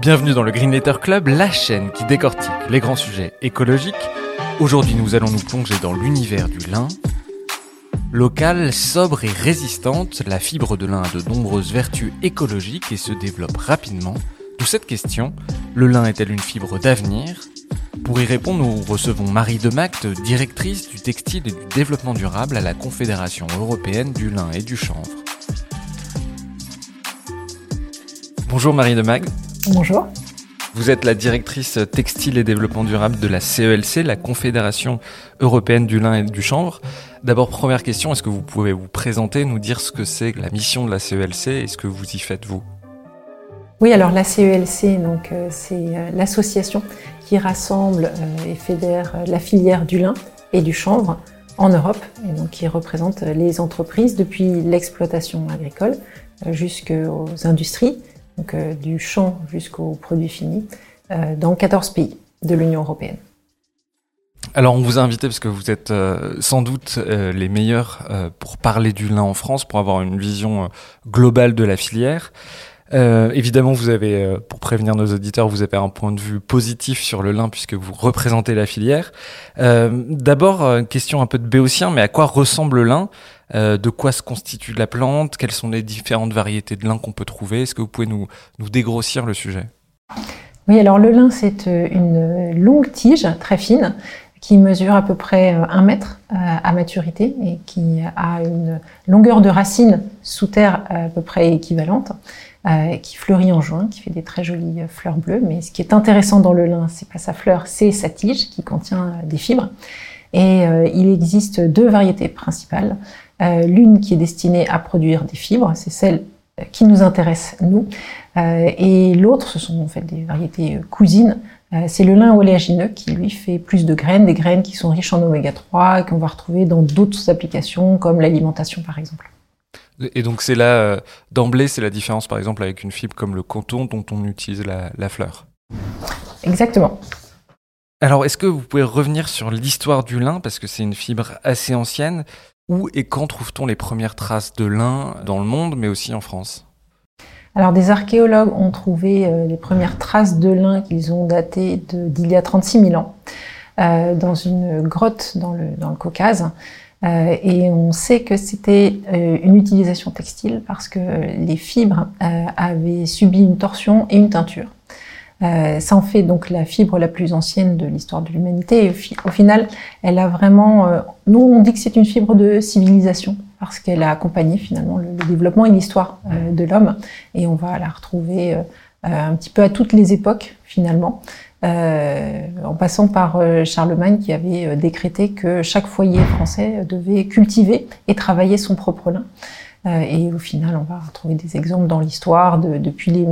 Bienvenue dans le Green Letter Club, la chaîne qui décortique les grands sujets écologiques. Aujourd'hui, nous allons nous plonger dans l'univers du lin. Locale, sobre et résistante, la fibre de lin a de nombreuses vertus écologiques et se développe rapidement. D'où cette question, le lin est-elle une fibre d'avenir? Pour y répondre, nous recevons Marie Demacte, directrice du textile et du développement durable à la Confédération européenne du lin et du chanvre. Bonjour Marie Demacte. Bonjour. Vous êtes la directrice textile et développement durable de la CELC, la Confédération européenne du lin et du chanvre. D'abord, première question, est-ce que vous pouvez vous présenter, nous dire ce que c'est la mission de la CELC et ce que vous y faites vous? Oui, alors la CELC, donc euh, c'est euh, l'association qui rassemble euh, et fédère la filière du lin et du chanvre en Europe, et donc qui représente les entreprises depuis l'exploitation agricole jusqu'aux industries donc euh, du champ jusqu'aux produits finis, euh, dans 14 pays de l'Union européenne. Alors on vous a invité parce que vous êtes euh, sans doute les meilleurs pour parler du lin en France, pour avoir une vision globale de la filière. évidemment, vous avez, pour prévenir nos auditeurs, vous avez un point de vue positif sur le lin puisque vous représentez la filière. D'abord, question un peu de béotien, mais à quoi ressemble le lin? Euh, de quoi se constitue la plante, quelles sont les différentes variétés de lin qu'on peut trouver. Est-ce que vous pouvez nous, nous dégrossir le sujet? Oui, alors le lin, c'est euh, une longue tige très fine qui mesure à peu près euh, un mètre à maturité et qui a une longueur de racine sous terre à peu près équivalente, qui fleurit en juin, qui fait des très jolies fleurs bleues. Mais ce qui est intéressant dans le lin, c'est pas sa fleur, c'est sa tige qui contient des fibres. Et il existe deux variétés principales. Euh, l'une qui est destinée à produire des fibres, c'est celle euh, qui nous intéresse nous, euh, et l'autre, ce sont en fait des variétés cousines. c'est le lin oléagineux qui lui fait plus de graines, des graines qui sont riches en oméga 3 qu'on va retrouver dans d'autres applications comme l'alimentation par exemple. Et donc c'est là, d'emblée, c'est la différence par exemple avec une fibre comme le coton dont on utilise la, la fleur. Exactement. Alors est-ce que vous pouvez revenir sur l'histoire du lin? Parce que c'est une fibre assez ancienne où et quand trouve-t-on les premières traces de lin dans le monde, mais aussi en France? Alors des archéologues ont trouvé euh, les premières traces de lin qu'ils ont datées d'il y a 36 000 ans euh, dans une grotte dans le, Caucase. Euh, et on sait que c'était une utilisation textile parce que les fibres avaient subi une torsion et une teinture. Euh, ça en fait donc la fibre la plus ancienne de l'histoire de l'humanité. Et au, final, elle a vraiment. Euh, nous, on dit que c'est une fibre de civilisation parce qu'elle a accompagné finalement le, développement et l'histoire euh, de l'homme. Et on va la retrouver un petit peu à toutes les époques finalement. en passant par Charlemagne qui avait décrété que chaque foyer français devait cultiver et travailler son propre lin. et au final, on va retrouver des exemples dans l'histoire, de, depuis les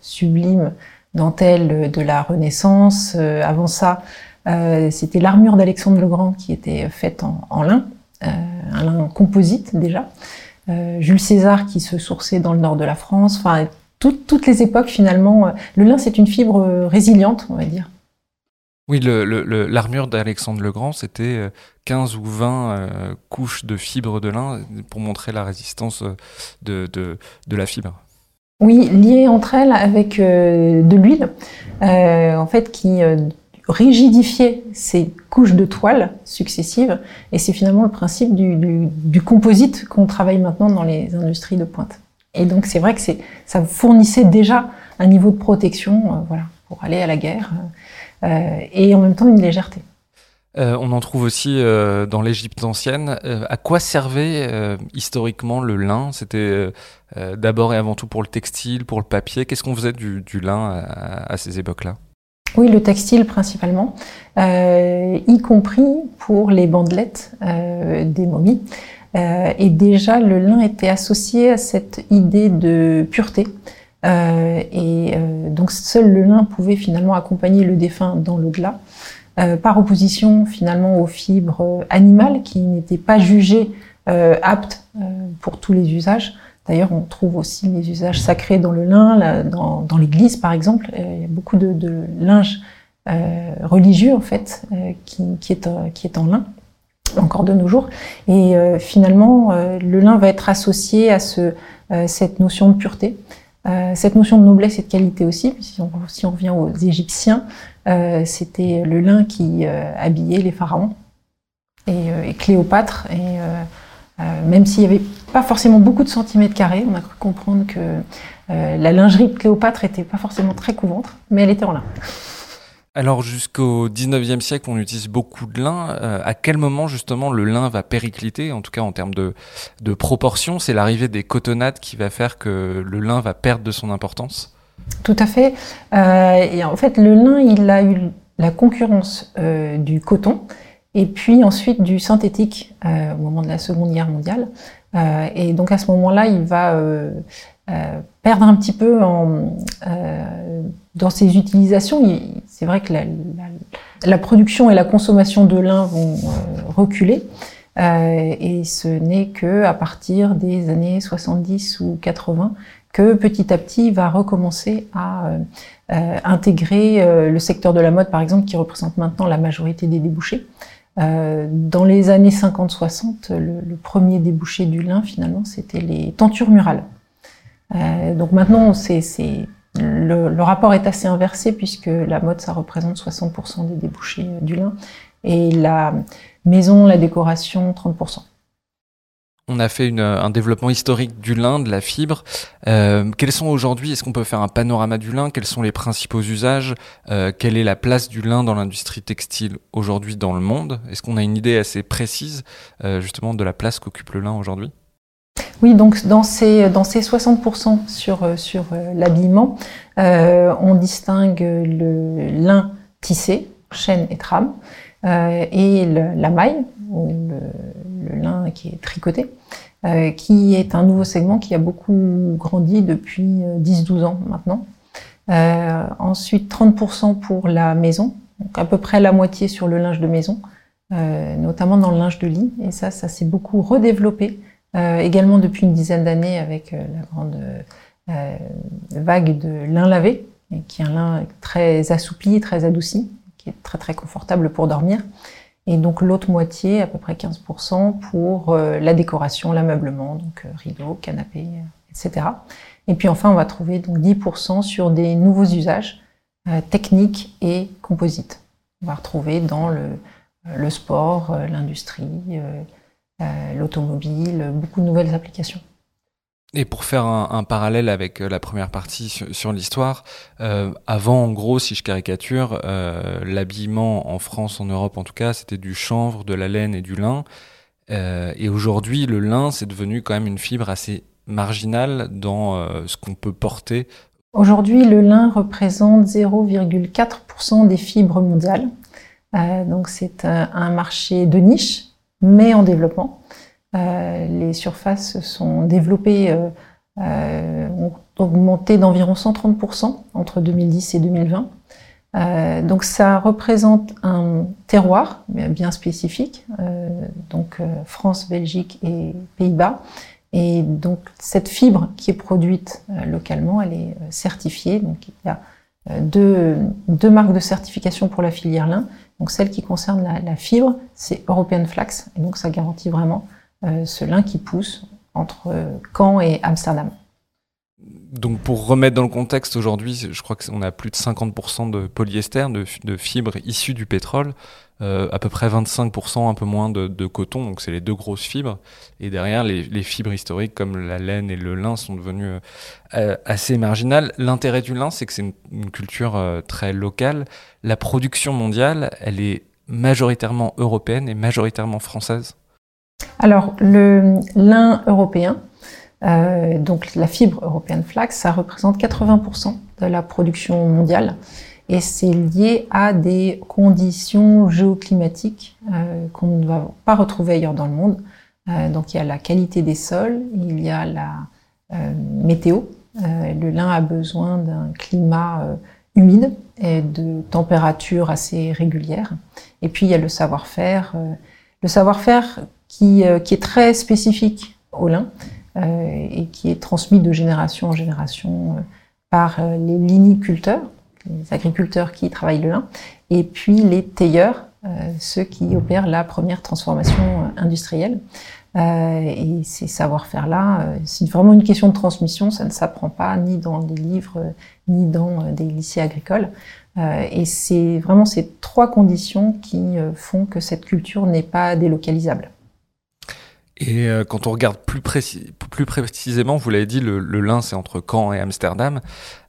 sublimes dentelle de la Renaissance. Euh, avant ça, euh, c'était l'armure d'Alexandre le Grand qui était faite en, lin, euh, un lin composite déjà. Jules César qui se sourçait dans le nord de la France. Enfin, toutes les époques finalement. le lin, c'est une fibre résiliente, on va dire. Oui, l'armure d'Alexandre le Grand, c'était 15 ou 20 couches de fibres de lin pour montrer la résistance de la fibre. Oui, liées entre elles avec euh, de l'huile, euh, en fait, qui euh, rigidifiait ces couches de toile successives. Et c'est finalement le principe du, composite qu'on travaille maintenant dans les industries de pointe. Et donc c'est vrai que ça fournissait déjà un niveau de protection, voilà, pour aller à la guerre, et en même temps une légèreté. Euh, on en trouve aussi euh, dans l'Égypte ancienne. Euh, à quoi servait historiquement le lin? C'était d'abord et avant tout pour le textile, pour le papier. Qu'est-ce qu'on faisait du, lin à, ces époques-là? Oui, le textile principalement, y compris pour les bandelettes des momies. et déjà, le lin était associé à cette idée de pureté. et donc, seul le lin pouvait finalement accompagner le défunt dans l'au-delà. Par opposition finalement aux fibres animales qui n'étaient pas jugées aptes pour tous les usages. D'ailleurs, on trouve aussi les usages sacrés dans le lin, dans, l'église par exemple. Il y a beaucoup de, linge euh, religieux en fait, euh, qui, est, en lin encore de nos jours. Et euh, finalement, le lin va être associé à ce, cette notion de pureté, cette notion de noblesse et de qualité aussi. Si si on revient aux Égyptiens, c'était le lin qui habillait les pharaons et, et Cléopâtre. Et même s'il n'y avait pas forcément beaucoup de centimètres carrés, on a cru comprendre que la lingerie de Cléopâtre était pas forcément très couvante, mais elle était en lin. Alors jusqu'au 19e siècle, on utilise beaucoup de lin. Euh, à quel moment justement le lin va péricliter, en tout cas en termes de, de proportion? C'est l'arrivée des cotonnades qui va faire que le lin va perdre de son importance? Tout à fait. Euh, et en fait, le lin, il a eu la concurrence euh, du coton et puis ensuite du synthétique au moment de la Seconde Guerre mondiale. et donc à ce moment-là, il va perdre un petit peu en, dans ses utilisations, c'est vrai que la, la, production et la consommation de lin vont euh, reculer. Euh, et ce n'est que à partir des années 70 ou 80 que petit à petit va recommencer à euh, intégrer le secteur de la mode, par exemple, qui représente maintenant la majorité des débouchés. dans les années 50-60, le, le, premier débouché du lin, finalement, c'était les tentures murales. donc maintenant, c'est le, rapport est assez inversé puisque la mode, ça représente 60% des débouchés euh, du lin et la maison, la décoration, 30%. On a fait un développement historique du lin, de la fibre. Euh, quels sont aujourd'hui, est-ce qu'on peut faire un panorama du lin? Quels sont les principaux usages? Euh, Quelle est la place du lin dans l'industrie textile aujourd'hui dans le monde? Est-ce qu'on a une idée assez précise justement de la place qu'occupe le lin aujourd'hui? Oui, donc dans ces, dans ces 60% sur, euh, sur euh, l'habillement, euh, on distingue le lin tissé, chaîne et trame, et la maille, ou le, lin qui est tricoté, qui est un nouveau segment qui a beaucoup grandi depuis 10-12 ans maintenant. ensuite, 30% pour la maison, donc à peu près la moitié sur le linge de maison, notamment dans le linge de lit, et ça, ça s'est beaucoup redéveloppé euh, également depuis une dizaine d'années avec euh, la grande euh, vague de lin lavé, qui est un lin très assoupli, très adouci, qui est très très confortable pour dormir. Et donc l'autre moitié, à peu près 15%, pour la décoration, l'ameublement, donc rideaux, canapés, etc. Et puis enfin, on va trouver donc 10% sur des nouveaux usages techniques et composites. On va retrouver dans le, le sport, l'industrie, euh, l'automobile, beaucoup de nouvelles applications. Et pour faire un, parallèle avec euh, la première partie sur, l'histoire, euh, avant, en gros, si je caricature, l'habillement en France, en Europe en tout cas, c'était du chanvre, de la laine et du lin. et aujourd'hui, le lin, c'est devenu quand même une fibre assez marginale dans ce qu'on peut porter. Aujourd'hui, le lin représente 0,4% des fibres mondiales. donc c'est un marché de niche mais en développement. Euh, les surfaces sont développées, euh, euh, ont augmenté d'environ 130% entre 2010 et 2020. Euh, donc ça représente un terroir bien spécifique, euh, donc France, Belgique et Pays-Bas. Et donc cette fibre qui est produite localement, elle est certifiée. Donc il y a deux, deux marques de certification pour la filière lin. Donc celle qui concerne la, fibre, c'est European Flax, et donc ça garantit vraiment ce lin qui pousse entre euh, Caen et Amsterdam. Donc pour remettre dans le contexte, aujourd'hui, je crois qu'on a plus de 50% de polyester, de, fibres issues du pétrole. Euh, à peu près 25%, un peu moins de, coton, donc c'est les deux grosses fibres. Et derrière, les, fibres historiques comme la laine et le lin sont devenues euh, euh, assez marginales. L'intérêt du lin, c'est que c'est une, culture très locale. La production mondiale, elle est majoritairement européenne et majoritairement française. Alors, le lin européen, donc la fibre européenne flax, ça représente 80% de la production mondiale et c'est lié à des conditions géoclimatiques euh, qu'on ne va pas retrouver ailleurs dans le monde. donc il y a la qualité des sols, il y a la météo. le lin a besoin d'un climat humide et de température assez régulière. Et puis il y a le savoir-faire, le savoir-faire qui, qui est très spécifique au lin et qui est transmis de génération en génération par les liniculteurs, les agriculteurs qui travaillent le lin, et puis les tailleurs, euh, ceux qui opèrent la première transformation euh, industrielle. Euh, et ces savoir-faire-là, c'est vraiment une question de transmission, ça ne s'apprend pas ni dans des livres, ni dans des lycées agricoles. et c'est vraiment ces trois conditions qui font que cette culture n'est pas délocalisable. Et quand on regarde plus, plus précisément, vous l'avez dit, le, le lin c'est entre Caen et Amsterdam,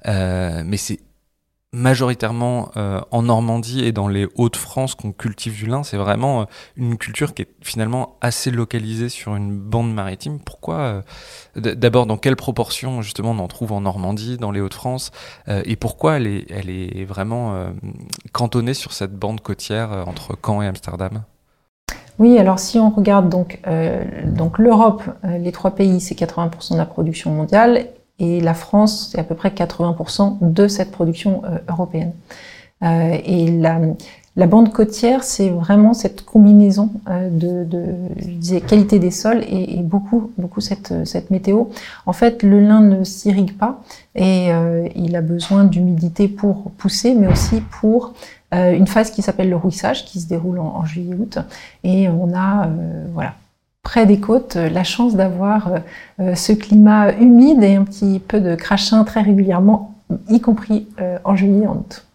mais c'est majoritairement euh, en Normandie et dans les Hauts-de-France qu'on cultive du lin. C'est vraiment euh, une culture qui est finalement assez localisée sur une bande maritime. Pourquoi euh, D'abord, dans quelle proportion justement on en trouve en Normandie, dans les Hauts-de-France Et pourquoi elle est, elle est vraiment cantonnée sur cette bande côtière entre Caen et Amsterdam? Oui, alors si on regarde donc, donc l'Europe, les trois pays, c'est 80% de la production mondiale et la France, c'est à peu près 80% de cette production euh, européenne. Euh, et la, la, bande côtière, c'est vraiment cette combinaison euh, de, de je disais, qualité des sols et, et, beaucoup, beaucoup cette, cette météo. En fait, le lin ne s'irrigue pas et il a besoin d'humidité pour pousser, mais aussi pour une phase qui s'appelle le rouissage, qui se déroule en, juillet-août. Et on a, voilà, près des côtes, euh, la chance d'avoir euh, euh, ce climat humide et un petit peu de crachin très régulièrement, y compris en juillet et en août.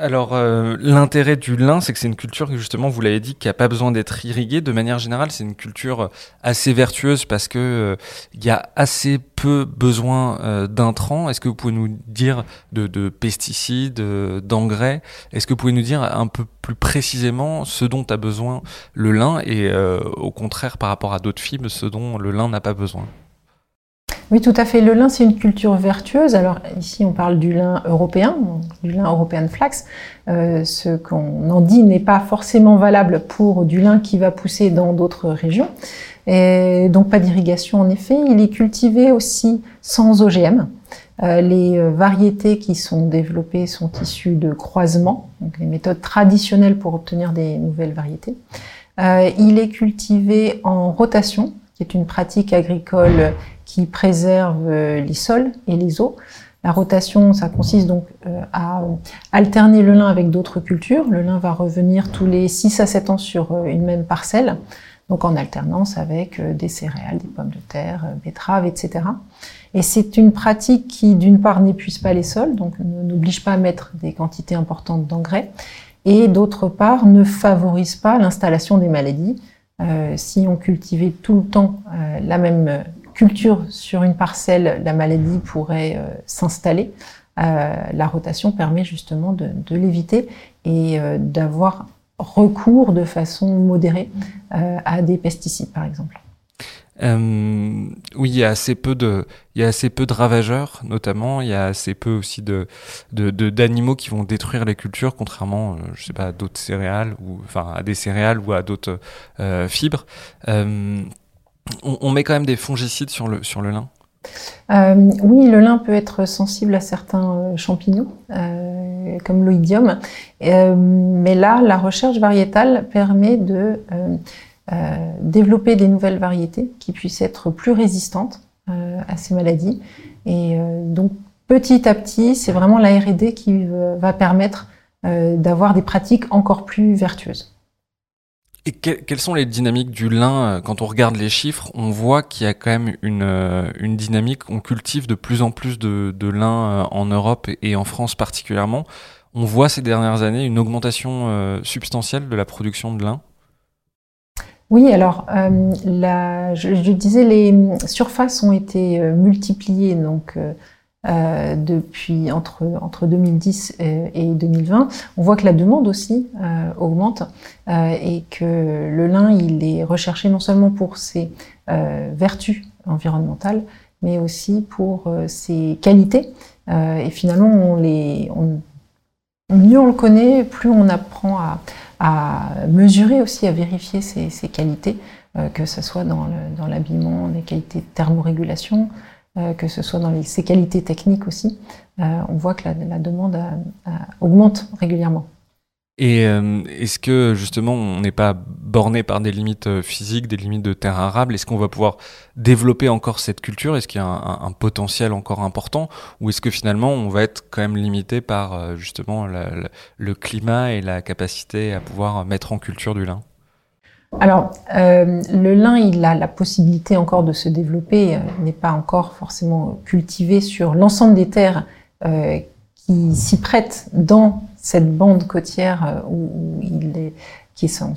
Alors, euh, l'intérêt du lin, c'est que c'est une culture, justement, vous l'avez dit, qui n'a pas besoin d'être irriguée. De manière générale, c'est une culture assez vertueuse parce que il y a assez peu besoin euh, d'intrants. Est-ce que vous pouvez nous dire de, de pesticides, d'engrais? Est-ce que vous pouvez nous dire un peu plus précisément ce dont a besoin le lin? Et, au contraire, par rapport à d'autres fibres, ce dont le lin n'a pas besoin oui, tout à fait. Le lin, c'est une culture vertueuse. Alors ici, on parle du lin européen, du lin européen flax. Euh, ce qu'on en dit n'est pas forcément valable pour du lin qui va pousser dans d'autres régions. Donc pas d'irrigation en effet. Il est cultivé aussi sans OGM. Euh, les euh, variétés qui sont développées sont issues de croisements, donc les méthodes traditionnelles pour obtenir des nouvelles variétés. Il est cultivé en rotation, qui est une pratique agricole qui préserve euh, les sols et les eaux. La rotation, ça consiste donc euh, à alterner le lin avec d'autres cultures. Le lin va revenir tous les 6 à 7 ans sur euh, une même parcelle, donc en alternance avec des céréales, des pommes de terre, betteraves, etc. Et c'est une pratique qui, d'une part, n'épuise pas les sols, donc n'oblige pas à mettre des quantités importantes d'engrais, et d'autre part, ne favorise pas l'installation des maladies. Si on cultivait tout le temps la même culture sur une parcelle, la maladie pourrait euh, s'installer. Euh, la rotation permet justement de, l'éviter et euh, d'avoir recours de façon modérée à des pesticides, par exemple. Oui, il y a assez peu de, il y a assez peu de ravageurs, notamment. Il y a assez peu aussi de, d'animaux qui vont détruire les cultures, contrairement, je sais pas, à d'autres céréales ou, enfin, à des céréales ou à d'autres fibres on, met quand même des fongicides sur le, sur le lin euh, oui, le lin peut être sensible à certains euh, champignons, euh, comme l'oïdium. mais là, la recherche variétale permet de développer des nouvelles variétés qui puissent être plus résistantes à ces maladies. Et donc, petit à petit, c'est vraiment la R&D qui va permettre d'avoir des pratiques encore plus vertueuses. Et quelles sont les dynamiques du lin euh, Quand on regarde les chiffres, on voit qu'il y a quand même une, euh, dynamique. On cultive de plus en plus de, lin euh, en Europe et en France particulièrement. On voit ces dernières années une augmentation substantielle de la production de lin. Oui, alors la, je, je, disais les surfaces ont été multipliées, donc euh, depuis entre, entre 2010 et 2020, on voit que la demande aussi euh, augmente euh, et que le lin, il est recherché non seulement pour ses vertus environnementales, mais aussi pour ses qualités. et finalement, on les, on, mieux on le connaît, plus on apprend à, à mesurer aussi, à vérifier ses qualités. que ce soit dans l'habillement, les qualités de thermorégulation, que ce soit dans les, ses qualités techniques aussi. on voit que la, la demande augmente régulièrement. Et euh, est-ce que justement on n'est pas borné par des limites euh, physiques, des limites de terre arable? Est-ce qu'on va pouvoir développer encore cette culture? Est-ce qu'il y a un, potentiel encore important? Ou est-ce que finalement on va être quand même limité par euh, justement le climat et la capacité à pouvoir mettre en culture du lin? Alors, le lin, il a la possibilité encore de se développer, il n'est pas encore forcément cultivé sur l'ensemble des terres qui s'y prêtent dans cette bande côtière euh, où, il est, qui est son,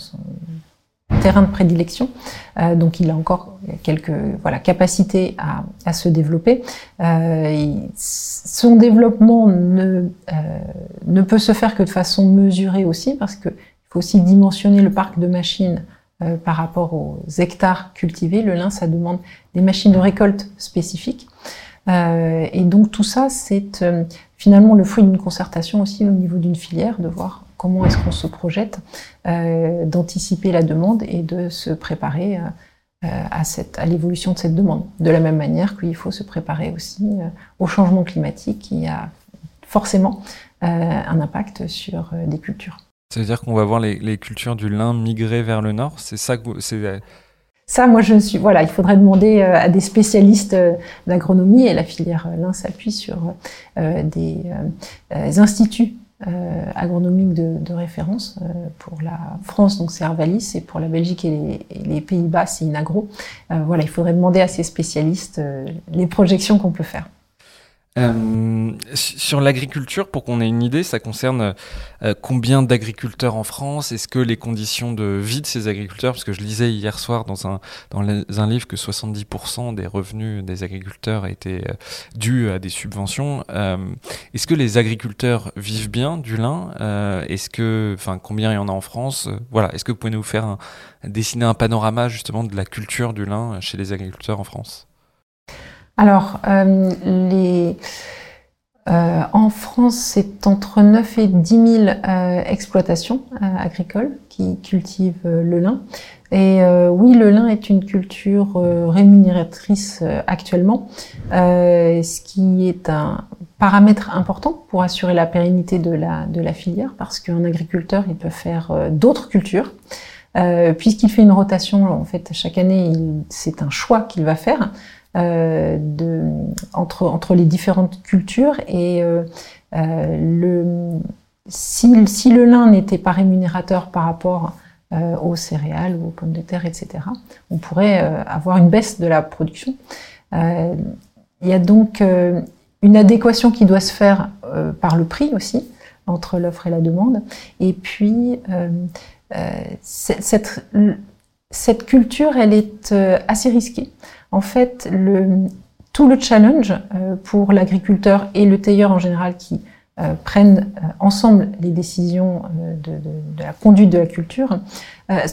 terrain de prédilection. Euh, donc il a encore quelques voilà capacités à, à se développer. Euh, son développement ne ne peut se faire que de façon mesurée aussi parce que il faut aussi dimensionner le parc de machines par rapport aux hectares cultivés. Le lin, ça demande des machines de récolte spécifiques. Euh, et donc tout ça, c'est euh, finalement le fruit d'une concertation aussi au niveau d'une filière, de voir comment est-ce qu'on se projette, euh, d'anticiper la demande et de se préparer à, cette, à l'évolution de cette demande. De la même manière qu'il faut se préparer aussi au changement climatique qui a forcément un impact sur des cultures. Ça veut dire qu'on va voir les, cultures du lin migrer vers le nord? C'est ça ça, moi, je suis. Voilà, il faudrait demander euh, à des spécialistes euh, d'agronomie et la filière euh, lin s'appuie sur des instituts agronomiques de, référence. pour la France, donc c'est Arvalis, et pour la Belgique et les, Pays-Bas, c'est Inagro. voilà, il faudrait demander à ces spécialistes les projections qu'on peut faire. Euh, sur l'agriculture, pour qu'on ait une idée, ça concerne euh, combien d'agriculteurs en France? Est-ce que les conditions de vie de ces agriculteurs, parce que je lisais hier soir dans un, dans un livre que 70% des revenus des agriculteurs étaient euh, dus à des subventions, est-ce que les agriculteurs vivent bien du lin? Est-ce que, enfin, combien il y en a en France? Voilà, est-ce que vous pouvez nous faire dessiner un panorama justement de la culture du lin chez les agriculteurs en France? Alors, euh, les, euh, en France, c'est entre 9 et 10 000 euh, exploitations agricoles qui cultivent le lin. Et oui, le lin est une culture rémunératrice actuellement, ce qui est un paramètre important pour assurer la pérennité de la, de la filière, parce qu'un agriculteur, il peut faire d'autres cultures. Puisqu'il fait une rotation, en fait, chaque année, c'est un choix qu'il va faire. Euh, entre, les différentes cultures et euh, euh, si, le lin n'était pas rémunérateur par rapport aux céréales ou aux pommes de terre, etc., on pourrait avoir une baisse de la production. il y a donc une adéquation qui doit se faire par le prix aussi entre l'offre et la demande. Et puis, cette culture, elle est assez risquée en fait, le, tout le challenge euh, pour l'agriculteur et le tailleur en général qui euh, prennent euh, ensemble les décisions de, la conduite de la culture,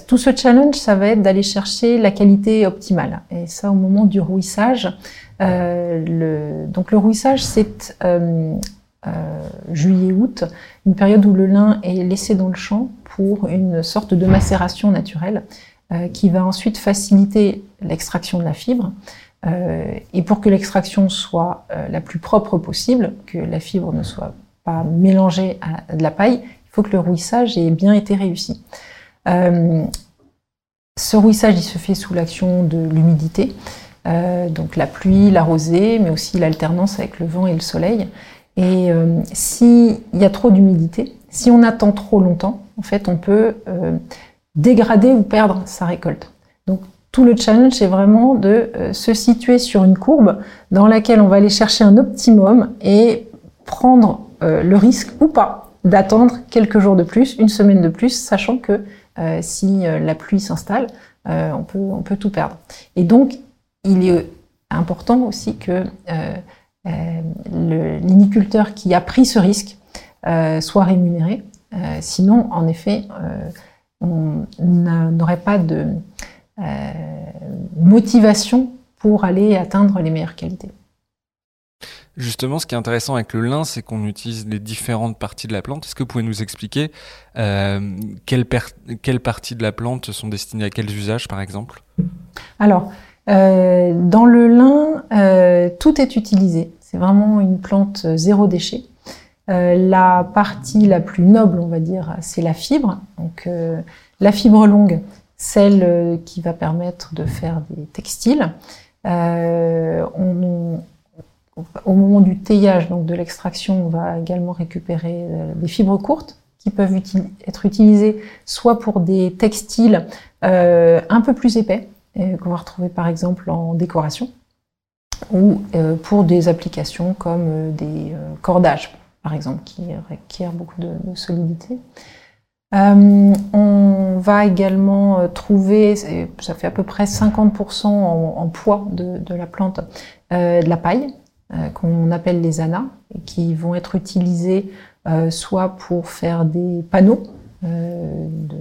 tout ce challenge, ça va être d'aller chercher la qualité optimale. Et ça, au moment du rouissage, le, donc le rouissage, c'est juillet-août, une période où le lin est laissé dans le champ pour une sorte de macération naturelle euh, qui va ensuite faciliter l'extraction de la fibre. Euh, et pour que l'extraction soit euh, la plus propre possible, que la fibre ne soit pas mélangée à de la paille, il faut que le rouissage ait bien été réussi. ce rouissage, il se fait sous l'action de l'humidité, donc la pluie, la rosée, mais aussi l'alternance avec le vent et le soleil. Et s'il y a trop d'humidité, si on attend trop longtemps, en fait, on peut dégrader ou perdre sa récolte. Donc tout le challenge est vraiment de euh, se situer sur une courbe dans laquelle on va aller chercher un optimum et prendre euh, le risque ou pas d'attendre quelques jours de plus, une semaine de plus, sachant que euh, si la pluie s'installe, on, peut, on peut tout perdre. Et donc, il est important aussi que l'iniculteur qui a pris ce risque soit rémunéré. sinon, en effet, on n'aurait pas de euh, motivation pour aller atteindre les meilleures qualités. Justement, ce qui est intéressant avec le lin, c'est qu'on utilise les différentes parties de la plante. Est-ce que vous pouvez nous expliquer euh, quelles, parties de la plante sont destinées à quels usages, par exemple? Alors, euh, dans le lin, tout est utilisé. C'est vraiment une plante zéro déchet. Euh, la partie la plus noble, on va dire, c'est la fibre. Donc, euh, la fibre longue, celle euh, qui va permettre de faire des textiles. Au moment du teillage, donc de l'extraction, on va également récupérer des fibres courtes qui peuvent être utilisées soit pour des textiles un peu plus épais, qu'on va retrouver par exemple en décoration, ou pour des applications comme des cordages par exemple, qui requiert beaucoup de, solidité. Euh, on va également euh, trouver, ça fait à peu près 50% en, poids de, la plante, euh, de la paille, qu'on appelle les anas, qui vont être utilisés soit pour faire des panneaux de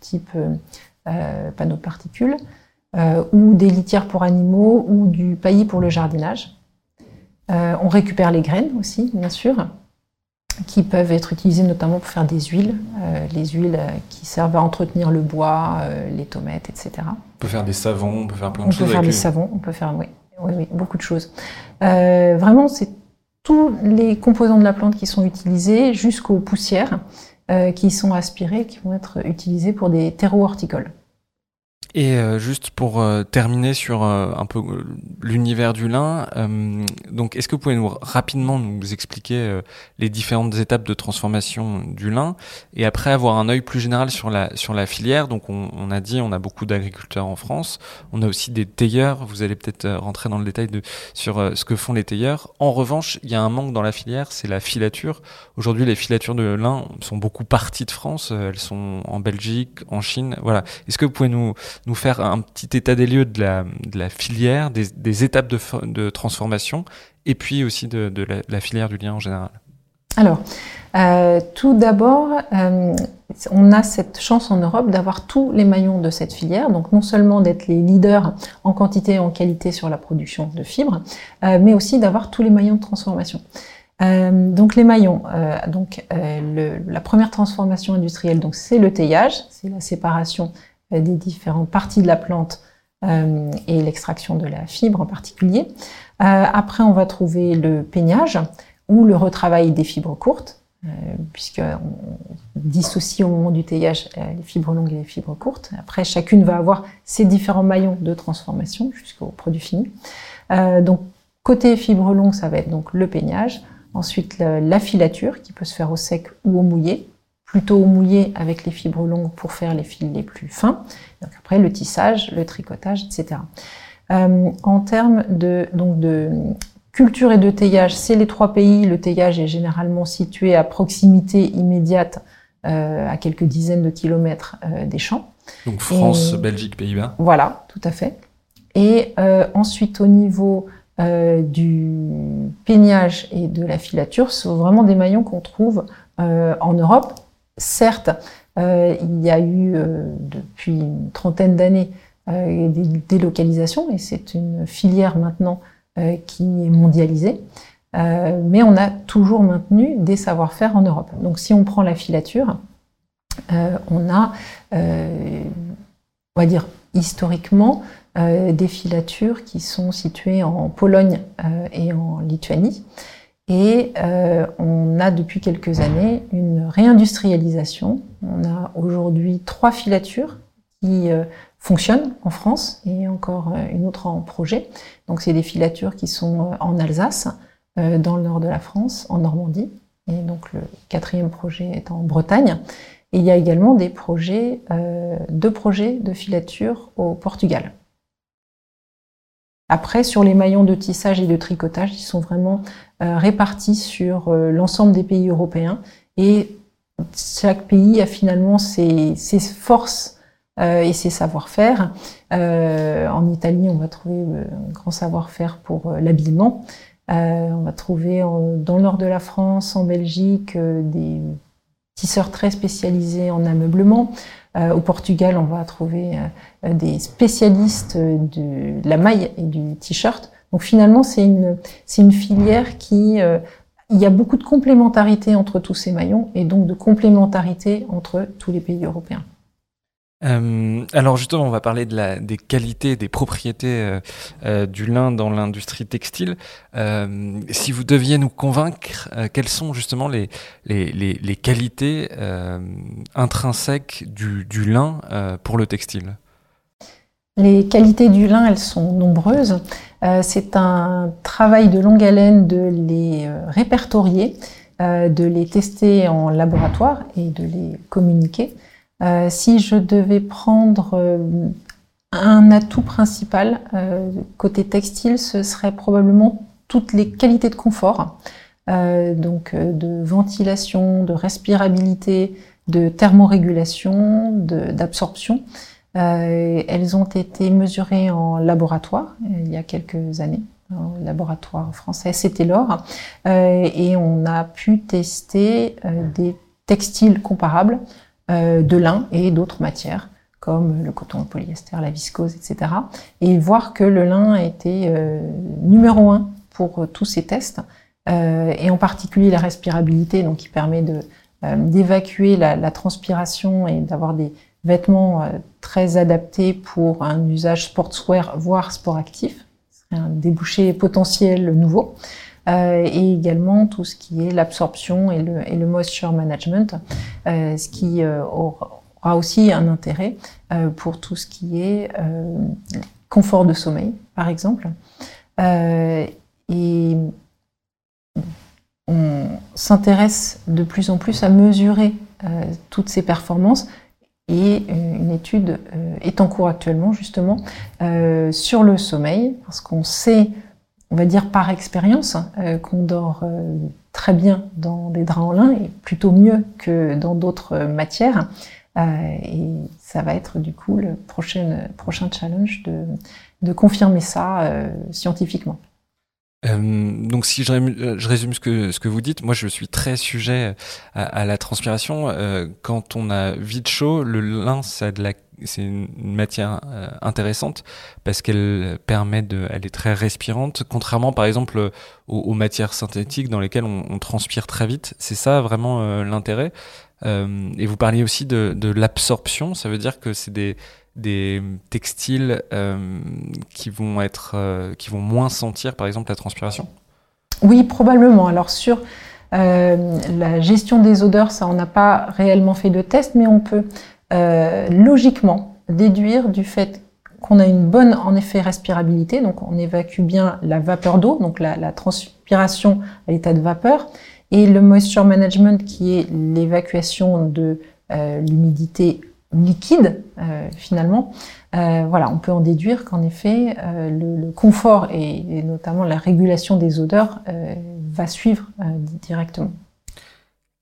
type panneaux de particules, ou des litières pour animaux, ou du paillis pour le jardinage. on récupère les graines aussi, bien sûr qui peuvent être utilisées notamment pour faire des huiles, euh, les huiles euh, qui servent à entretenir le bois, euh, les tomates, etc. On peut faire des savons, on peut faire plein de choses. On peut faire des savons, on peut faire, oui, oui, oui beaucoup de choses. vraiment, c'est tous les composants de la plante qui sont utilisés jusqu'aux poussières qui sont aspirées, qui vont être utilisées pour des terreaux horticoles. Et euh, juste pour euh, terminer sur euh, un peu l'univers du lin, donc est-ce que vous pouvez nous rapidement nous expliquer les différentes étapes de transformation du lin? Et après avoir un œil plus général sur la sur la filière. Donc on, on a dit on a beaucoup d'agriculteurs en France, on a aussi des tailleurs. Vous allez peut-être rentrer dans le détail de sur ce que font les tailleurs. En revanche, il y a un manque dans la filière, c'est la filature. Aujourd'hui, les filatures de lin sont beaucoup parties de France. Elles sont en Belgique, en Chine. Voilà. Est-ce que vous pouvez nous nous faire un petit état des lieux de la, filière, des, étapes de, transformation, et puis aussi de, la, filière du lien en général Alors, euh, tout d'abord, euh, on a cette chance en Europe d'avoir tous les maillons de cette filière, donc non seulement d'être les leaders en quantité et en qualité sur la production de fibres, euh, mais aussi d'avoir tous les maillons de transformation. Donc les maillons, donc la première transformation industrielle, donc c'est le teillage, c'est la séparation des différentes parties de la plante euh, et l'extraction de la fibre en particulier. Euh, après, on va trouver le peignage ou le retravail des fibres courtes, puisqu'on dissocie au moment du teillage les fibres longues et les fibres courtes. Après, chacune va avoir ses différents maillons de transformation jusqu'au produit fini. donc, côté fibres longues, ça va être donc le peignage. Ensuite, la filature qui peut se faire au sec ou au mouillé plutôt mouillé avec les fibres longues pour faire les fils les plus fins. Donc après, le tissage, le tricotage, etc. Euh, en termes de, donc de culture et de teillage, c'est les trois pays. Le teillage est généralement situé à proximité immédiate, euh, à quelques dizaines de kilomètres euh, des champs. Donc France, Belgique, Pays-Bas. Voilà, tout à fait. Et ensuite, au niveau du peignage et de la filature, ce sont vraiment des maillons qu'on trouve en Europe, Certes, euh, il y a eu euh, depuis une trentaine d'années euh, des délocalisations et c'est une filière maintenant qui est mondialisée. mais on a toujours maintenu des savoir-faire en Europe. Donc si on prend la filature, on a, on va dire historiquement, des filatures qui sont situées en Pologne et en Lituanie. Et euh, on a depuis quelques années une réindustrialisation. On a aujourd'hui trois filatures qui euh, fonctionnent en France et encore euh, une autre en projet. Donc c'est des filatures qui sont en Alsace, dans le nord de la France, en Normandie. Et donc le quatrième projet est en Bretagne. Et il y a également des projets, deux projets de filature au Portugal. Après, sur les maillons de tissage et de tricotage, ils sont vraiment euh, répartis sur euh, l'ensemble des pays européens et chaque pays a finalement ses, forces euh, et ses savoir-faire. en Italie, on va trouver un grand savoir-faire pour l'habillement. on va trouver dans le nord de la France, en Belgique, des tisseurs très spécialisés en ameublement. Euh, au Portugal, on va trouver euh, des spécialistes de la maille et du t-shirt. Donc finalement, c'est une, une filière qui, euh, il y a beaucoup de complémentarité entre tous ces maillons et donc de complémentarité entre tous les pays européens. Euh, alors justement, on va parler des qualités, des propriétés euh, euh, du lin dans l'industrie textile. si vous deviez nous convaincre, quelles sont justement les qualités intrinsèques du, du lin pour le textile? Les qualités du lin, elles sont nombreuses. C'est un travail de longue haleine de les répertorier, de les tester en laboratoire et de les communiquer. Euh, si je devais prendre euh, un atout principal euh, côté textile, ce serait probablement toutes les qualités de confort, donc de ventilation, de respirabilité, de thermorégulation, d'absorption. elles ont été mesurées en laboratoire il y a quelques années, au laboratoire français, c'était l'or, et on a pu tester des textiles comparables de lin et d'autres matières comme le coton, le polyester, la viscose, etc. Et voir que le lin était euh, numéro un pour euh, tous ces tests, et en particulier la respirabilité, donc qui permet d'évacuer la, transpiration et d'avoir des vêtements très adaptés pour un usage sportswear, voire sport actif. C'est un débouché potentiel nouveau. Euh, et également tout ce qui est l'absorption et le, moisture management, euh, ce qui euh, aura aussi un intérêt pour tout ce qui est confort de sommeil, par exemple. et on s'intéresse de plus en plus à mesurer toutes ces performances et une étude est en cours actuellement justement sur le sommeil parce qu'on sait on va dire par expérience, euh, qu'on dort euh, très bien dans des draps en lin et plutôt mieux que dans d'autres matières. Euh, et ça va être du coup le prochain, challenge de, confirmer ça scientifiquement. Donc si je, résume ce que, vous dites, moi je suis très sujet à, la transpiration. Quand on a vite chaud, le lin, ça de la c'est une matière euh, intéressante parce qu'elle permet elle est très respirante, contrairement par exemple aux, matières synthétiques dans lesquelles on, transpire très vite. C'est ça vraiment euh, l'intérêt. Euh, et vous parliez aussi de, l'absorption, ça veut dire que c'est des, des textiles qui vont être, qui vont moins sentir par exemple la transpiration. Oui, probablement. Alors sur la gestion des odeurs, ça on n'a pas réellement fait de test, mais on peut euh, logiquement déduire du fait qu'on a une bonne, en effet, respirabilité, donc on évacue bien la vapeur d'eau, donc la, transpiration à l'état de vapeur, et le moisture management qui est l'évacuation de euh, l'humidité liquide euh, finalement. voilà, on peut en déduire qu'en effet le, confort et, notamment la régulation des odeurs va suivre directement.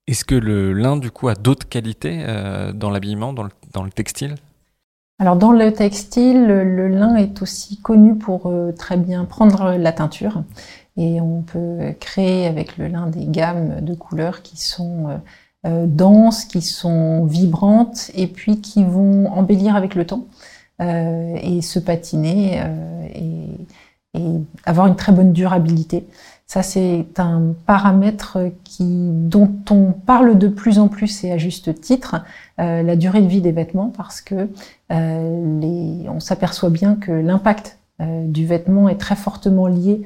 Est-ce que le lin, du a d'autres qualités euh, dans l'habillement, dans le, textile? Alors, dans le textile, le, lin est aussi connu pour euh, très bien prendre la teinture. Et on peut créer avec le lin des gammes de couleurs qui sont euh, denses, qui sont vibrantes et puis qui vont embellir avec le temps et se patiner et, avoir une très bonne durabilité. Ça, c'est un paramètre dont on parle de plus en plus et à juste titre, euh, la durée de vie des vêtements, parce que euh, on s'aperçoit bien que l'impact euh, du vêtement est très fortement lié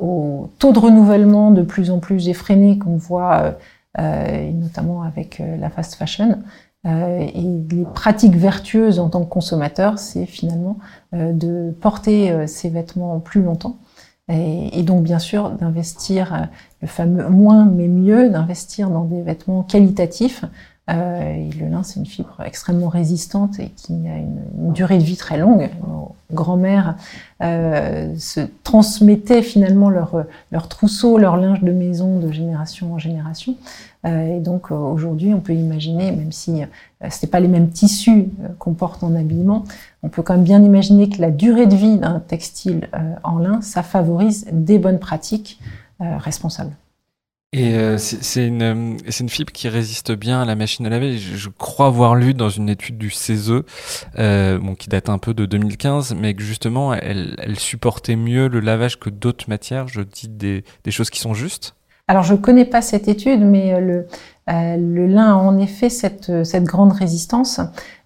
au taux de renouvellement de plus en plus effréné qu'on voit, euh, notamment avec la fast fashion. et les pratiques vertueuses en tant que consommateur, c'est finalement de porter ces vêtements plus longtemps. Et, donc, bien sûr, d'investir, euh, le fameux moins mais mieux, d'investir dans des vêtements qualitatifs. Euh, et le lin, c'est une fibre extrêmement résistante et qui a une, durée de vie très longue. Nos grands-mères euh, se transmettaient finalement leur, leur trousseau, leur linge de maison de génération en génération. Euh, et donc euh, aujourd'hui, on peut imaginer, même si euh, ce n'est pas les mêmes tissus qu'on porte en habillement, on peut quand même bien imaginer que la durée de vie d'un textile en lin, ça favorise des bonnes pratiques responsables. Et euh, c'est une, une fibre qui résiste bien à la machine à laver. Je, crois avoir lu dans une étude du CESE, euh, bon, qui date un peu de 2015, mais que justement, elle, elle supportait mieux le lavage que d'autres matières. Je dis des, des choses qui sont justes. Alors, je ne connais pas cette étude, mais euh, le, euh, le lin a en effet cette, cette grande résistance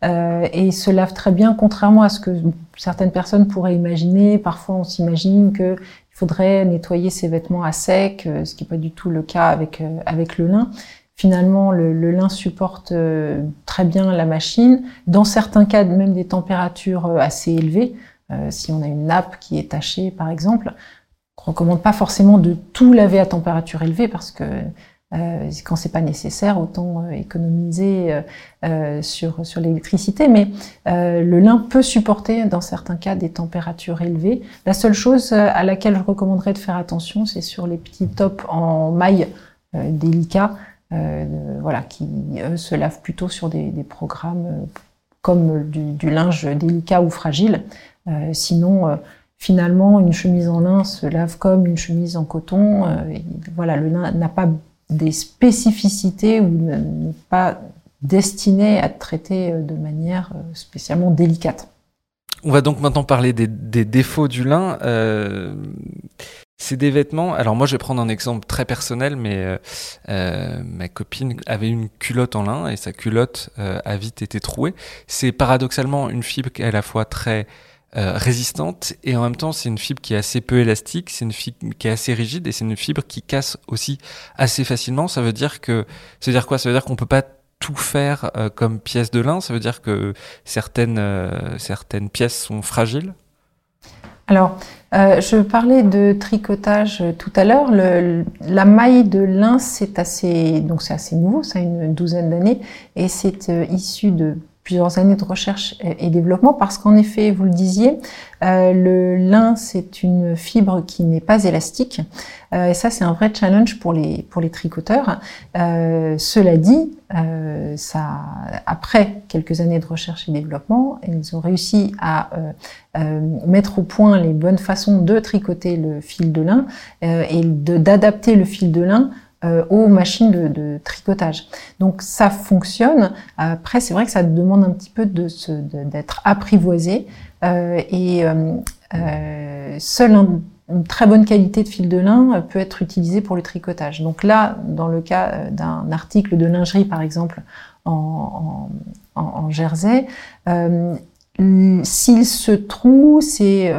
euh, et se lave très bien, contrairement à ce que certaines personnes pourraient imaginer. Parfois, on s'imagine que faudrait nettoyer ses vêtements à sec, euh, ce qui n'est pas du tout le cas avec, euh, avec le lin. Finalement, le, le lin supporte euh, très bien la machine. Dans certains cas, même des températures assez élevées. si on a une nappe qui est tachée, par exemple, on recommande pas forcément de tout laver à température élevée parce que euh, quand c'est pas nécessaire, autant euh, économiser euh, euh, sur, sur l'électricité. Mais le lin peut supporter, dans certains cas, des températures élevées. La seule chose à laquelle je recommanderais de faire attention, c'est sur les petits tops en maille délicats, voilà, qui eux, se lavent plutôt sur des, des programmes comme du, du, linge délicat ou fragile. sinon, finalement, une chemise en lin se lave comme une chemise en coton. voilà, le lin n'a pas des spécificités ou pas destiné à traité euh, de manière euh, spécialement délicate. On va donc maintenant parler des, défauts du lin. Euh, c'est des vêtements. Alors moi, je vais prendre un exemple très personnel, mais ma copine avait une culotte en lin et sa culotte a vite été trouée. C'est paradoxalement une fibre qui est à la fois très euh, résistante et en même temps c'est une fibre qui est assez peu élastique, c'est une fibre qui est assez rigide et c'est une fibre qui casse aussi assez facilement. Ça veut dire que ça veut dire quoi? Ça veut dire qu'on peut pas tout faire euh, comme pièce de lin? Ça veut dire que certaines euh, certaines pièces sont fragiles? Alors, je parlais de tricotage tout à l'heure. La maille de lin, c'est assez, donc c'est assez nouveau, ça a une douzaine d'années, et c'est issu de plusieurs années de recherche et développement parce qu'en effet, vous le disiez, euh, le lin, c'est une fibre qui n'est pas élastique. Euh, et ça, c'est un vrai challenge pour les, pour les tricoteurs. Euh, cela dit, euh, ça, après quelques années de recherche et développement, ils ont réussi à euh, mettre au point les bonnes façons de tricoter le fil de lin et d'adapter le fil de lin euh, aux machines de, tricotage. Donc ça fonctionne. Après, c'est vrai que ça demande un petit peu de d'être apprivoisé euh, et euh, seule une très bonne qualité de fil de lin peut être utilisée pour le tricotage. Donc là, dans le cas d'un article de lingerie, par exemple, en, en, jersey, s'il se trouve, c'est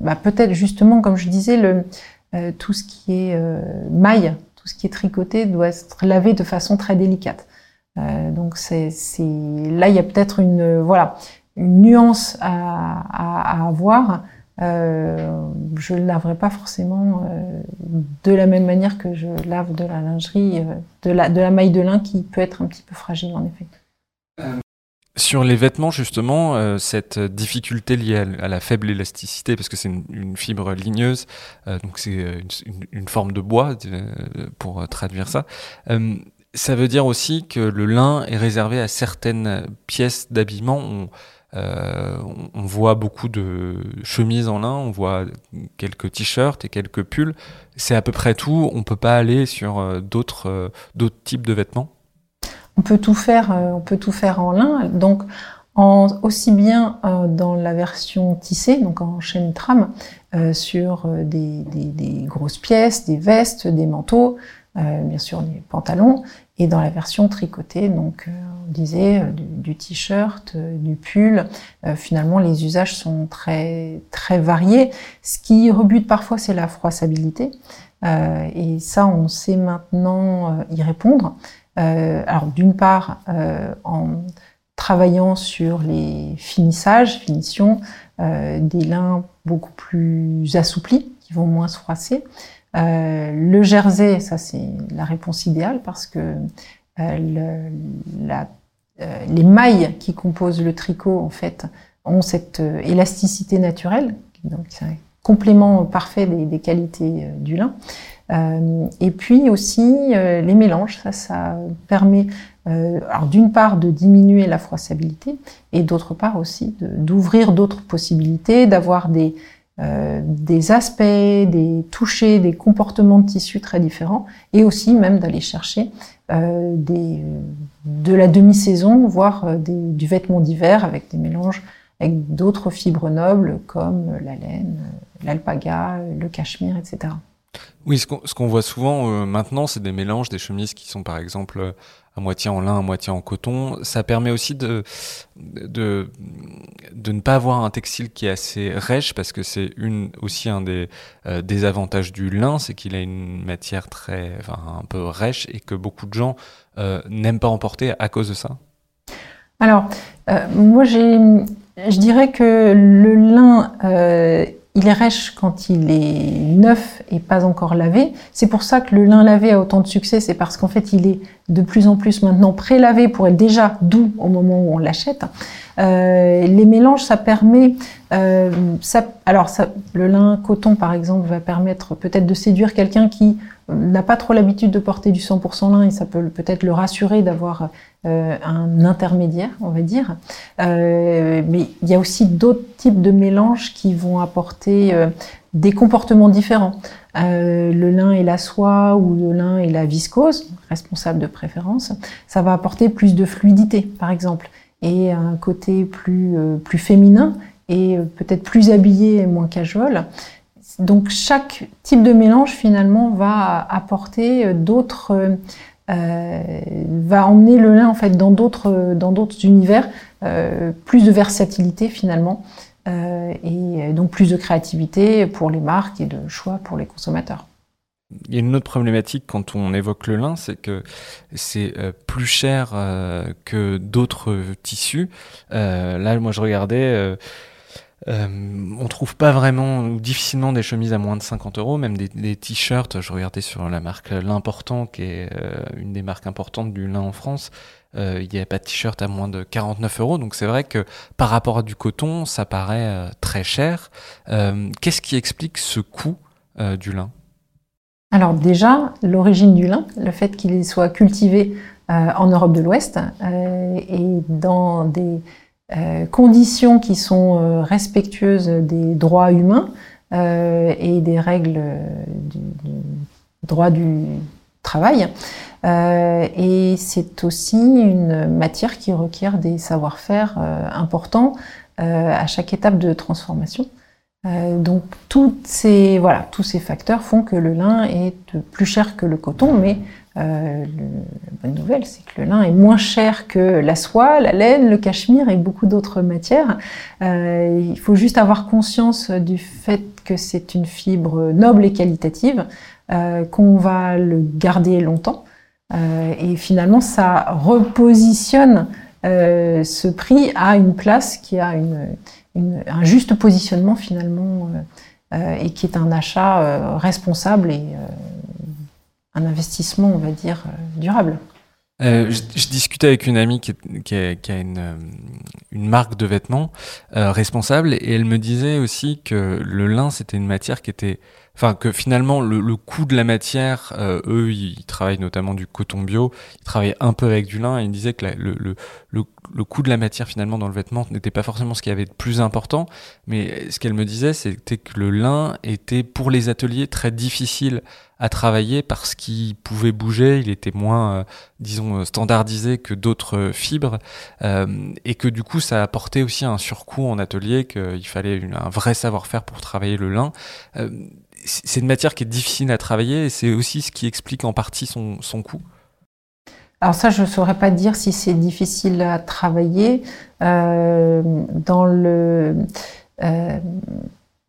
bah, peut-être justement, comme je disais, le, tout ce qui est maille tout ce qui est tricoté doit être lavé de façon très délicate. Euh, donc c'est, là il y a peut-être une voilà une nuance à, avoir. Euh, je ne laverai pas forcément euh, de la même manière que je lave de la lingerie, euh, de, la, de la maille de lin qui peut être un petit peu fragile en effet. Sur les vêtements, justement, euh, cette difficulté liée à, la faible élasticité, parce que c'est une, fibre ligneuse, euh, donc c'est euh, une, forme de bois, pour traduire ça, ça veut dire aussi que le lin est réservé à certaines pièces d'habillement. On, on, voit beaucoup de chemises en lin, on voit quelques t-shirts et quelques pulls. C'est à peu près tout. On peut pas aller sur d'autres types de vêtements. On peut tout faire, euh, on peut tout faire en lin. Donc, en, aussi bien euh, dans la version tissée, donc en chaîne trame, euh, sur des, grosses pièces, des vestes, des manteaux, bien sûr des pantalons, et dans la version tricotée, donc on disait du, t-shirt, du pull. finalement, les usages sont très très variés. Ce qui rebute parfois, c'est la froissabilité, et ça, on sait maintenant y répondre. Euh, alors d'une part, euh, en travaillant sur les finissages, finitions, euh, des lins beaucoup plus assouplis, qui vont moins se froisser. le jersey, ça c'est la réponse idéale parce que le, la, les mailles qui composent le tricot, en fait, ont cette élasticité naturelle, donc c'est un complément parfait des, des qualités du lin. Euh, et puis aussi euh, les mélanges, ça, ça permet euh, alors d'une part de diminuer la froissabilité et d'autre part aussi d'ouvrir d'autres possibilités, d'avoir des des aspects, des touchés, des comportements de tissu très différents, et aussi même d'aller chercher de la demi-saison, voire du vêtement d'hiver avec des mélanges avec d'autres fibres nobles comme la laine, l'alpaga, le cachemire, etc. Oui, ce qu'on voit souvent euh, maintenant, c'est des mélanges, des chemises qui sont par exemple à moitié en lin, à moitié en coton. Ça permet aussi de, de, ne pas avoir un textile qui est assez rêche, parce que c'est aussi un des euh, désavantages du lin, c'est qu'il a une matière très, enfin, un peu rêche et que beaucoup de gens euh, n'aiment pas emporter à cause de ça. Alors, moi je dirais que le lin, il est rêche quand il est neuf et pas encore lavé. C'est pour ça que le lin lavé a autant de succès, c'est parce qu'en fait il est de plus en plus maintenant pré-lavé pour être déjà doux au moment où on l'achète. Euh, les mélanges, ça permet, euh, alors le lin coton par exemple va permettre peut-être de séduire quelqu'un qui n'a pas trop l'habitude de porter du 100% lin et ça peut peut-être le rassurer d'avoir euh, un intermédiaire, on va dire. Euh, mais il y a aussi d'autres types de mélanges qui vont apporter euh, des comportements différents. le lin et la soie ou le lin et la viscose, responsable de préférence, ça va apporter plus de fluidité, par exemple, et un côté plus, plus féminin et peut-être plus habillé et moins casual. Donc chaque type de mélange finalement va apporter d'autres euh, va emmener le lin en fait dans d'autres dans d'autres univers, euh, plus de versatilité finalement, euh, et donc plus de créativité pour les marques et de choix pour les consommateurs. Il y a une autre problématique quand on évoque le lin, c'est que c'est plus cher que d'autres tissus. là, moi, je regardais euh, on trouve pas vraiment ou difficilement des chemises à moins de 50 euros, même des, t-shirts. Je regardais sur la marque L'Important, qui est euh, une des marques importantes du lin en France. Euh, il n'y a pas de t-shirt à moins de 49 euros. Donc c'est vrai que par rapport à du coton, ça paraît euh, très cher. Qu'est-ce qui explique ce coût du lin? Alors déjà, l'origine du lin, le fait qu'il soit cultivé en Europe de l'Ouest et dans des conditions qui sont euh, respectueuses des droits humains euh, et des règles du, droit du travail. et c'est aussi une matière qui requiert des savoir-faire importants à chaque étape de transformation. Donc toutes ces, voilà, tous ces facteurs font que le lin est plus cher que le coton, mais euh, la bonne nouvelle, c'est que le lin est moins cher que la soie, la laine, le cachemire et beaucoup d'autres matières. Euh, il faut juste avoir conscience du fait que c'est une fibre noble et qualitative, euh, qu'on va le garder longtemps. et finalement, ça repositionne ce prix à une place qui a un juste positionnement finalement et qui est un achat responsable et un investissement, on va dire, euh, durable. Euh, je, discutais avec une amie qui, a, euh, une, marque de vêtements responsable et elle me disait aussi que le lin c'était une matière qui était enfin que finalement le, coût de la matière, euh, eux ils travaillent notamment du coton bio, ils travaillent un peu avec du lin et ils disaient que le, le, le, coût de la matière finalement dans le vêtement n'était pas forcément ce qui avait de plus important, mais ce qu'elle me disait c'était que le lin était pour les ateliers très difficile à travailler parce qu'il pouvait bouger, il était moins, euh, disons, standardisé que d'autres fibres, euh, et que du coup ça apportait aussi un surcoût en atelier, qu'il fallait un vrai savoir-faire pour travailler le lin. C'est une matière qui est difficile à travailler et c'est aussi ce qui explique en partie son, coût. Alors ça, je ne saurais pas dire si c'est difficile à travailler. Euh, euh,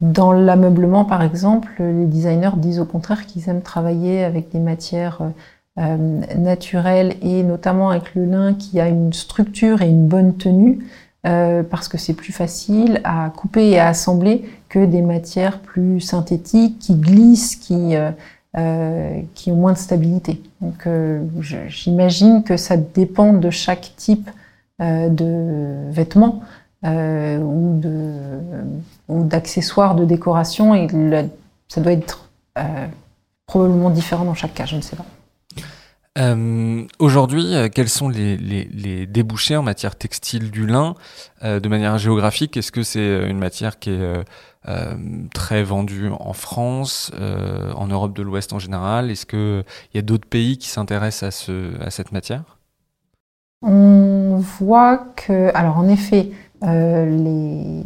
dans l'ameublement, par exemple, les designers disent au contraire qu'ils aiment travailler avec des matières euh, naturelles et notamment avec le lin qui a une structure et une bonne tenue. Euh, parce que c'est plus facile à couper et à assembler que des matières plus synthétiques qui glissent, qui, euh, euh, ont moins de stabilité. Donc j'imagine que ça dépend de chaque type de vêtements ou d'accessoires de décoration et ça doit être probablement différent dans chaque cas, je ne sais pas. Aujourd'hui, quels sont les, les, débouchés en matière textile du lin de manière géographique? Est-ce que c'est une matière qui est très vendue en France, en Europe de l'Ouest en général? Est-ce qu'il y a d'autres pays qui s'intéressent à, ce, à cette matière? On voit que, alors en effet, les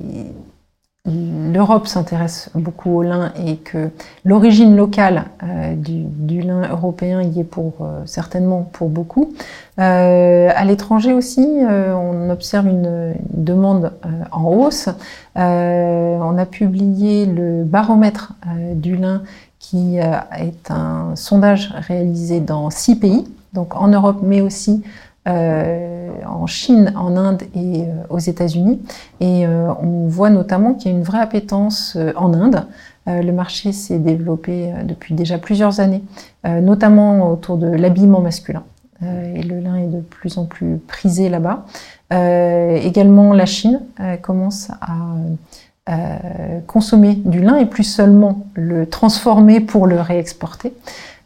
l'Europe s'intéresse beaucoup au lin et que l'origine locale euh, du, lin européen y est pour euh, certainement pour beaucoup. Euh, à l'étranger aussi, on observe une, demande en hausse. on a publié le baromètre du lin qui est un sondage réalisé dans six pays, donc en Europe mais aussi euh, en Chine, en Inde et euh, aux États-Unis. Et euh, on voit notamment qu'il y a une vraie appétence en Inde. le marché s'est développé depuis déjà plusieurs années, notamment autour de l'habillement masculin. et le lin est de plus en plus prisé là-bas. également, la Chine commence à consommer du lin et plus seulement le transformer pour le réexporter.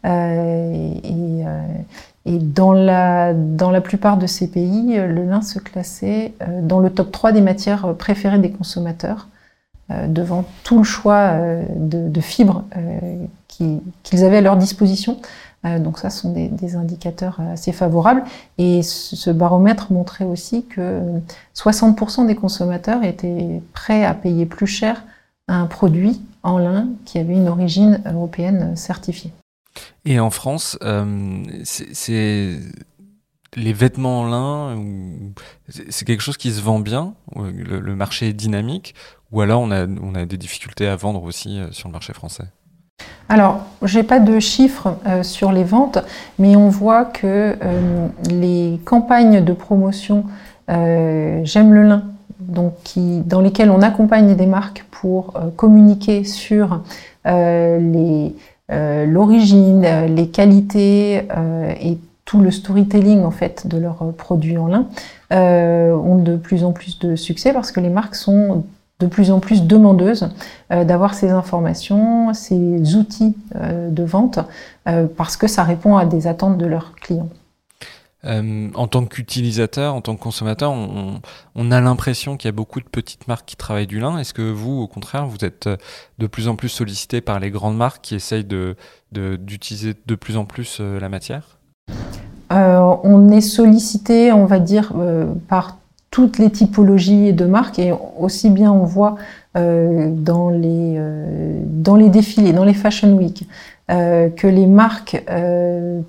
et, et dans la, dans la plupart de ces pays, le lin se classait euh, dans le top 3 des matières préférées des consommateurs, euh, devant tout le choix euh, de, fibres qu'ils avaient à leur disposition. Donc ça, ce sont des, des, indicateurs assez favorables. Et ce baromètre montrait aussi que 60% des consommateurs étaient prêts à payer plus cher un produit en lin qui avait une origine européenne certifiée. Et en France, euh, c'est les vêtements en lin, c'est quelque chose qui se vend bien, le, marché est dynamique, ou alors on a, des difficultés à vendre aussi euh, sur le marché français? Alors, je n'ai pas de chiffres euh, sur les ventes, mais on voit que les campagnes de promotion J'aime le lin, donc dans lesquelles on accompagne des marques pour communiquer sur les, euh, l'origine, euh, les qualités euh, et tout le storytelling en fait de leurs produits en lin ont de plus en plus de succès parce que les marques sont de plus en plus demandeuses d'avoir ces informations, ces outils de vente parce que ça répond à des attentes de leurs clients. Euh, en tant qu'utilisateur, en tant que consommateur, on, a l'impression qu'il y a beaucoup de petites marques qui travaillent du lin. Est-ce que vous, au contraire, vous êtes euh, de plus en plus sollicité par les grandes marques qui essayent d'utiliser de, plus en plus euh, la matière? On est sollicité, on va dire, par toutes les typologies de marques et aussi bien on voit dans, les, dans les défilés, dans les Fashion Week, que les marques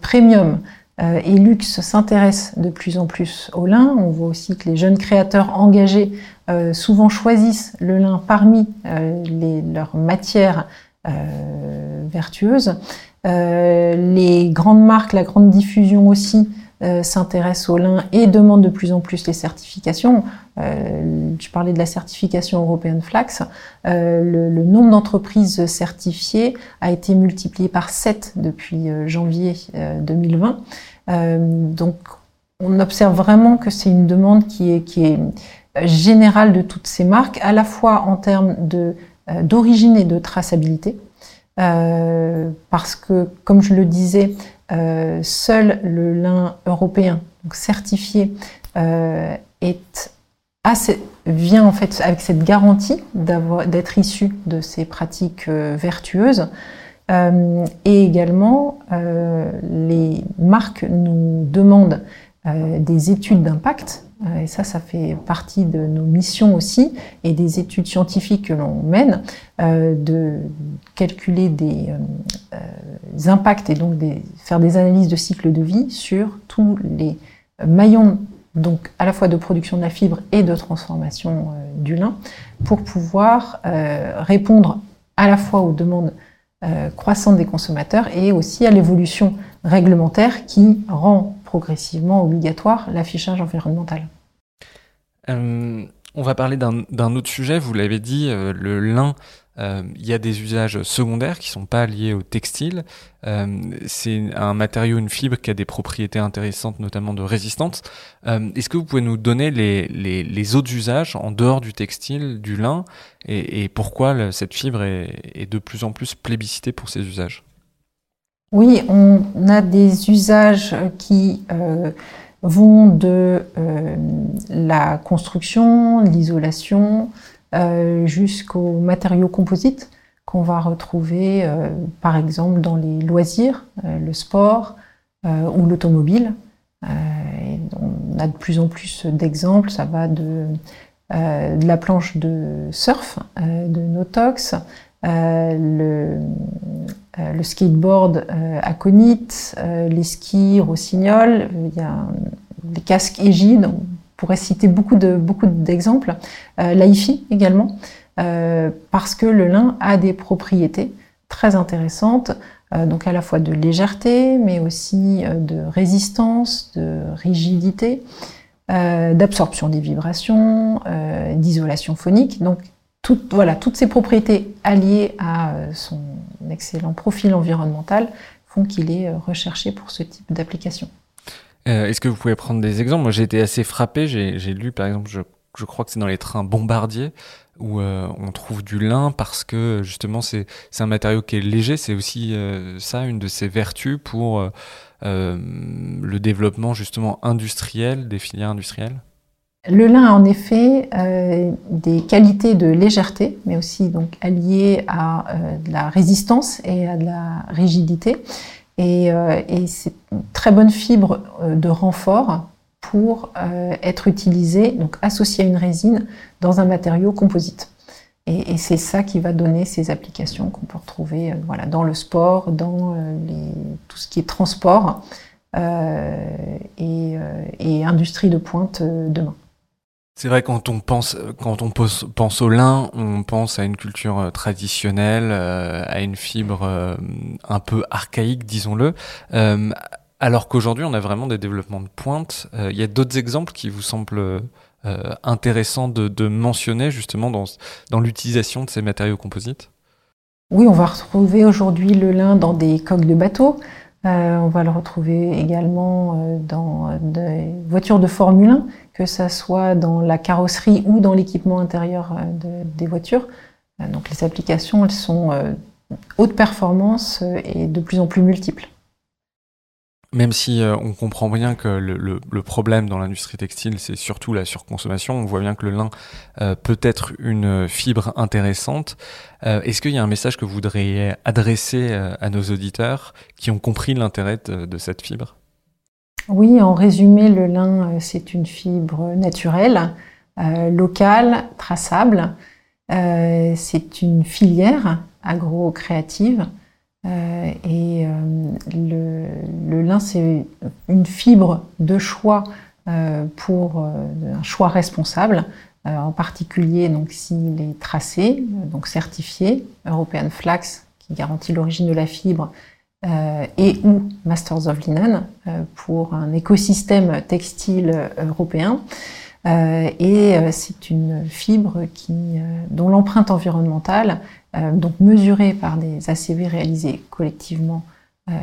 premium euh, et luxe s'intéresse de plus en plus au lin. On voit aussi que les jeunes créateurs engagés euh, souvent choisissent le lin parmi euh, leurs matières vertueuses. les grandes marques, la grande diffusion aussi s'intéressent au lin et demandent de plus en plus les certifications. je parlais de la certification européenne Flax. Le, le, nombre d'entreprises certifiées a été multiplié par 7 depuis janvier 2020. Euh, donc, on observe vraiment que c'est une demande qui est, qui est générale de toutes ces marques, à la fois en termes euh, d'origine et de traçabilité. Euh, parce que, comme je le disais, euh, seul le lin européen, donc certifié, euh, vient en fait avec cette garantie d'être issu de ces pratiques vertueuses. Et également, les marques nous demandent des études d'impact, et ça, ça fait partie de nos missions aussi, et des études scientifiques que l'on mène, de calculer des, impacts et donc faire des analyses de cycle de vie sur tous les maillons donc à la fois de production de la fibre et de transformation du lin, pour pouvoir répondre à la fois aux demandes euh, croissante des consommateurs et aussi à l'évolution réglementaire qui rend progressivement obligatoire l'affichage environnemental. Euh, on va parler d'un autre sujet, vous l'avez dit, euh, le lin euh, il y a des usages secondaires qui sont pas liés au textile. C'est un matériau, une fibre qui a des propriétés intéressantes, notamment de résistance. Est-ce que vous pouvez nous donner les, autres usages en dehors du textile, du lin, et, et pourquoi cette fibre est, est, de plus en plus plébiscitée pour ces usages? Oui, on a des usages qui vont de la construction, l'isolation, jusqu'aux matériaux composites qu'on va retrouver par exemple dans les loisirs, le sport ou l'automobile. on a de plus en plus d'exemples, ça va de euh, la planche de surf euh, de Notox, euh, le, skateboard aconite, les skis rossignol, les casques égides, on pourrait citer beaucoup de beaucoup d'exemples, l'AIFI également, parce que le lin a des propriétés très intéressantes, donc à la fois de légèreté, mais aussi de résistance, de rigidité. Euh, d'absorption des vibrations, euh, d'isolation phonique. Donc voilà, toutes ces propriétés alliées à euh, son excellent profil environnemental font qu'il est recherché pour ce type d'application. Est-ce que vous pouvez prendre des exemples? Moi j'ai été assez frappé, j'ai lu par exemple, je, je crois que c'est dans les trains bombardiers, où on trouve du lin parce que justement c'est un matériau qui est léger, c'est aussi ça une de ses vertus pour euh, le développement justement industriel des filières industrielles? Le lin a en effet euh, des qualités de légèreté, mais aussi donc alliées à euh, de la résistance et à de la rigidité. Et, et c'est une très bonne fibre de renfort pour être utilisée, donc associée à une résine, dans un matériau composite. Et, c'est ça qui va donner ces applications qu'on peut retrouver euh, voilà, dans le sport, dans euh, tout ce qui est transport euh, et, industrie de pointe demain. C'est vrai quand on pense quand on pense au lin, on pense à une culture traditionnelle, à une fibre un peu archaïque, disons-le. alors qu'aujourd'hui, on a vraiment des développements de pointe. Il y a d'autres exemples qui vous semblent euh, intéressant de, mentionner justement dans, dans l'utilisation de ces matériaux composites? Oui, on va retrouver aujourd'hui le lin dans des coques de bateaux. Euh, on va le retrouver également euh, dans des voitures de Formule 1, que ce soit dans la carrosserie ou dans l'équipement intérieur des voitures. donc les applications, elles sont haute performance et de plus en plus multiples même si euh, on comprend bien que le, problème dans l'industrie textile, c'est surtout la surconsommation, on voit bien que le lin euh, peut être une fibre intéressante. Euh, est-ce qu'il y a un message que vous voudriez adresser à nos auditeurs qui ont compris l'intérêt de, cette fibre? Oui, en résumé, le lin, c'est une fibre naturelle, locale, traçable. c'est une filière agro-créative euh, et euh, le, lin, c'est une fibre de choix euh, pour un choix responsable, en particulier donc s'il est tracé, donc certifié, European Flax qui garantit l'origine de la fibre, et ou Masters of Linen pour un écosystème textile européen. Et c'est une fibre qui, dont l'empreinte environnementale euh, donc mesuré par des ACV réalisés collectivement euh,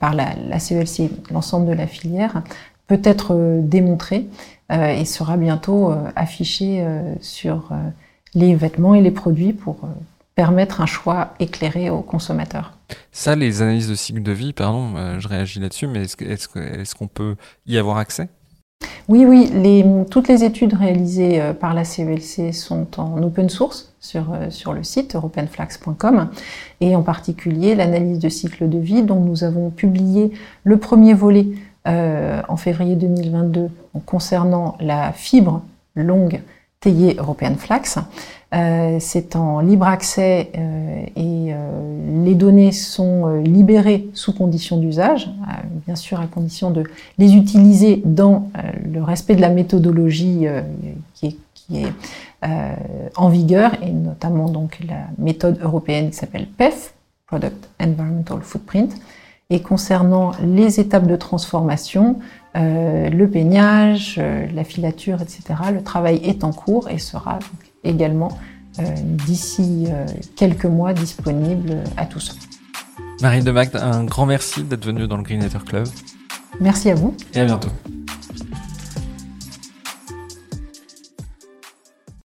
par la, CELC, l'ensemble de la filière, peut être euh, démontré et sera bientôt affiché sur les vêtements et les produits pour permettre un choix éclairé aux consommateurs. Ça, les analyses de cycle de vie, pardon, je réagis là-dessus, mais est-ce qu'on peut y avoir accès? Oui, oui, toutes les études réalisées euh, par la CELC sont en open source sur, euh, le site europeanflax.com et en particulier l'analyse de cycle de vie dont nous avons publié le premier volet euh, en février 2022 concernant la fibre longue Théier European Flax. Euh, c'est en libre accès euh, et euh, les données sont libérées sous condition d'usage, bien sûr à condition de les utiliser dans le respect de la méthodologie qui est, en vigueur et notamment donc la méthode européenne qui s'appelle PEF, Product Environmental Footprint. Et concernant les étapes de transformation, le peignage, la filature, etc., le travail est en cours et sera également euh, d'ici quelques mois disponible à tous. Marie de Magde, un grand merci d'être venue dans le Green Club. Merci à vous. Et à bientôt.